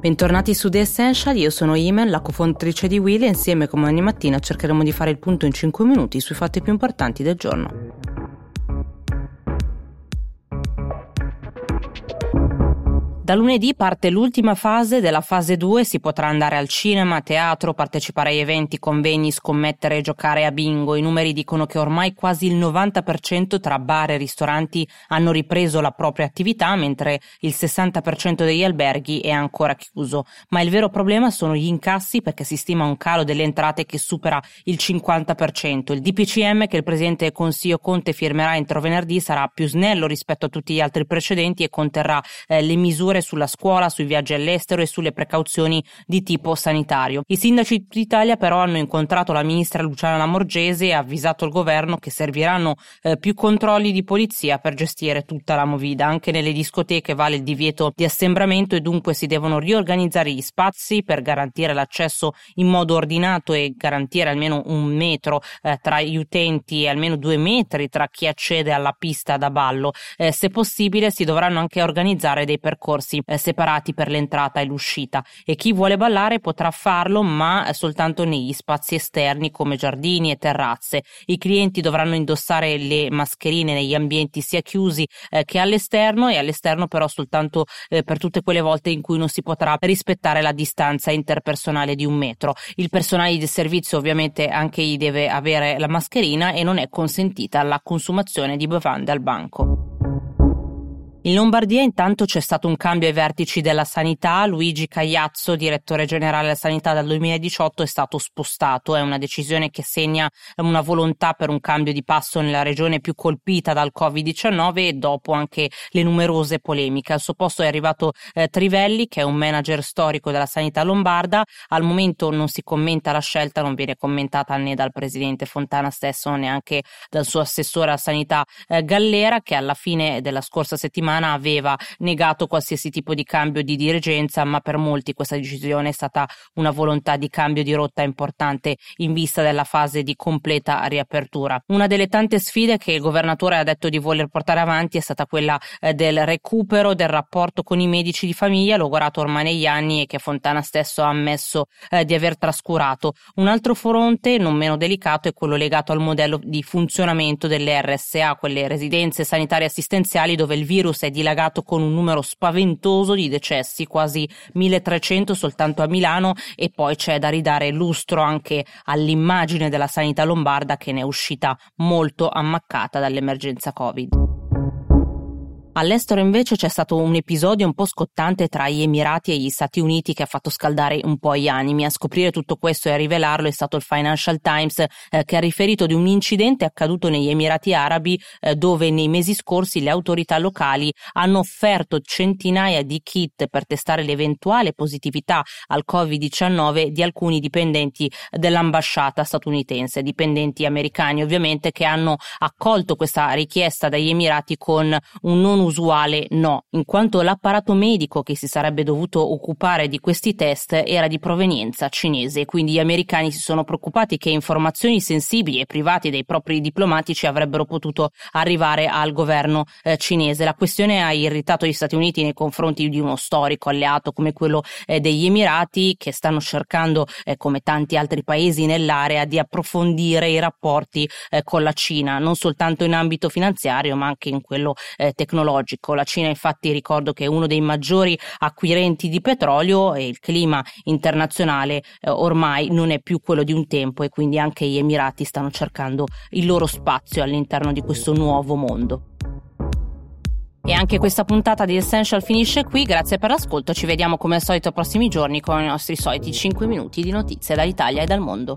Bentornati su The Essential, io sono Imen, la cofondatrice di Willy e insieme come ogni mattina cercheremo di fare il punto in 5 minuti sui fatti più importanti del giorno. Da lunedì parte l'ultima fase della fase 2, si potrà andare al cinema, teatro, partecipare a eventi, convegni, scommettere e giocare a bingo. I numeri dicono che ormai quasi il 90% tra bar e ristoranti hanno ripreso la propria attività, mentre il 60% degli alberghi è ancora chiuso. Ma il vero problema sono gli incassi perché si stima un calo delle entrate che supera il 50%. Il DPCM che il Presidente Consiglio Conte firmerà entro venerdì sarà più snello rispetto a tutti gli altri precedenti e conterrà eh, le misure misure sulla scuola, sui viaggi all'estero e sulle precauzioni di tipo sanitario. I sindaci d'Italia però hanno incontrato la ministra Luciana Lamorgese e avvisato il governo che serviranno eh, più controlli di polizia per gestire tutta la movida. Anche nelle discoteche vale il divieto di assembramento e dunque si devono riorganizzare gli spazi per garantire l'accesso in modo ordinato e garantire almeno un metro eh, tra gli utenti e almeno due metri tra chi accede alla pista da ballo. Eh, se possibile si dovranno anche organizzare dei percorsi spazi eh, separati per l'entrata e l'uscita e chi vuole ballare potrà farlo ma soltanto negli spazi esterni come giardini e terrazze. I clienti dovranno indossare le mascherine negli ambienti sia chiusi eh, che all'esterno e all'esterno però soltanto eh, per tutte quelle volte in cui non si potrà rispettare la distanza interpersonale di un metro. Il personale di servizio ovviamente anche gli deve avere la mascherina e non è consentita la consumazione di bevande al banco. In Lombardia intanto c'è stato un cambio ai vertici della sanità. Luigi Cagliazzo, direttore generale della sanità dal 2018, è stato spostato. È una decisione che segna una volontà per un cambio di passo nella regione più colpita dal Covid-19 e dopo anche le numerose polemiche. Al suo posto è arrivato eh, Trivelli, che è un manager storico della sanità lombarda. Al momento non si commenta la scelta, non viene commentata né dal presidente Fontana stesso, neanche dal suo assessore alla sanità eh, Gallera, che alla fine della scorsa settimana settimana aveva negato qualsiasi tipo di cambio di dirigenza, ma per molti questa decisione è stata una volontà di cambio di rotta importante in vista della fase di completa riapertura. Una delle tante sfide che il governatore ha detto di voler portare avanti è stata quella eh, del recupero del rapporto con i medici di famiglia, logorato ormai negli anni e che Fontana stesso ha ammesso eh, di aver trascurato. Un altro fronte, non meno delicato, è quello legato al modello di funzionamento delle RSA, quelle residenze sanitarie assistenziali dove il virus è dilagato con un numero spaventoso di decessi, quasi 1300 soltanto a Milano e poi c'è da ridare lustro anche all'immagine della sanità lombarda che ne è uscita molto ammaccata dall'emergenza Covid. All'estero invece c'è stato un episodio un po' scottante tra gli Emirati e gli Stati Uniti che ha fatto scaldare un po' gli animi. A scoprire tutto questo e a rivelarlo è stato il Financial Times eh, che ha riferito di un incidente accaduto negli Emirati Arabi eh, dove nei mesi scorsi le autorità locali hanno offerto centinaia di kit per testare l'eventuale positività al Covid-19 di alcuni dipendenti dell'ambasciata statunitense, dipendenti americani ovviamente che hanno accolto questa richiesta dagli Emirati con un non usuale no, in quanto l'apparato medico che si sarebbe dovuto occupare di questi test era di provenienza cinese, quindi gli americani si sono preoccupati che informazioni sensibili e private dei propri diplomatici avrebbero potuto arrivare al governo eh, cinese. La questione ha irritato gli Stati Uniti nei confronti di uno storico alleato come quello eh, degli Emirati che stanno cercando, eh, come tanti altri paesi nell'area, di approfondire i rapporti eh, con la Cina, non soltanto in ambito finanziario ma anche in quello eh, tecnologico tecnologico. La Cina infatti ricordo che è uno dei maggiori acquirenti di petrolio e il clima internazionale eh, ormai non è più quello di un tempo e quindi anche gli Emirati stanno cercando il loro spazio all'interno di questo nuovo mondo. E anche questa puntata di Essential finisce qui, grazie per l'ascolto, ci vediamo come al solito prossimi giorni con i nostri soliti 5 minuti di notizie dall'Italia e dal mondo.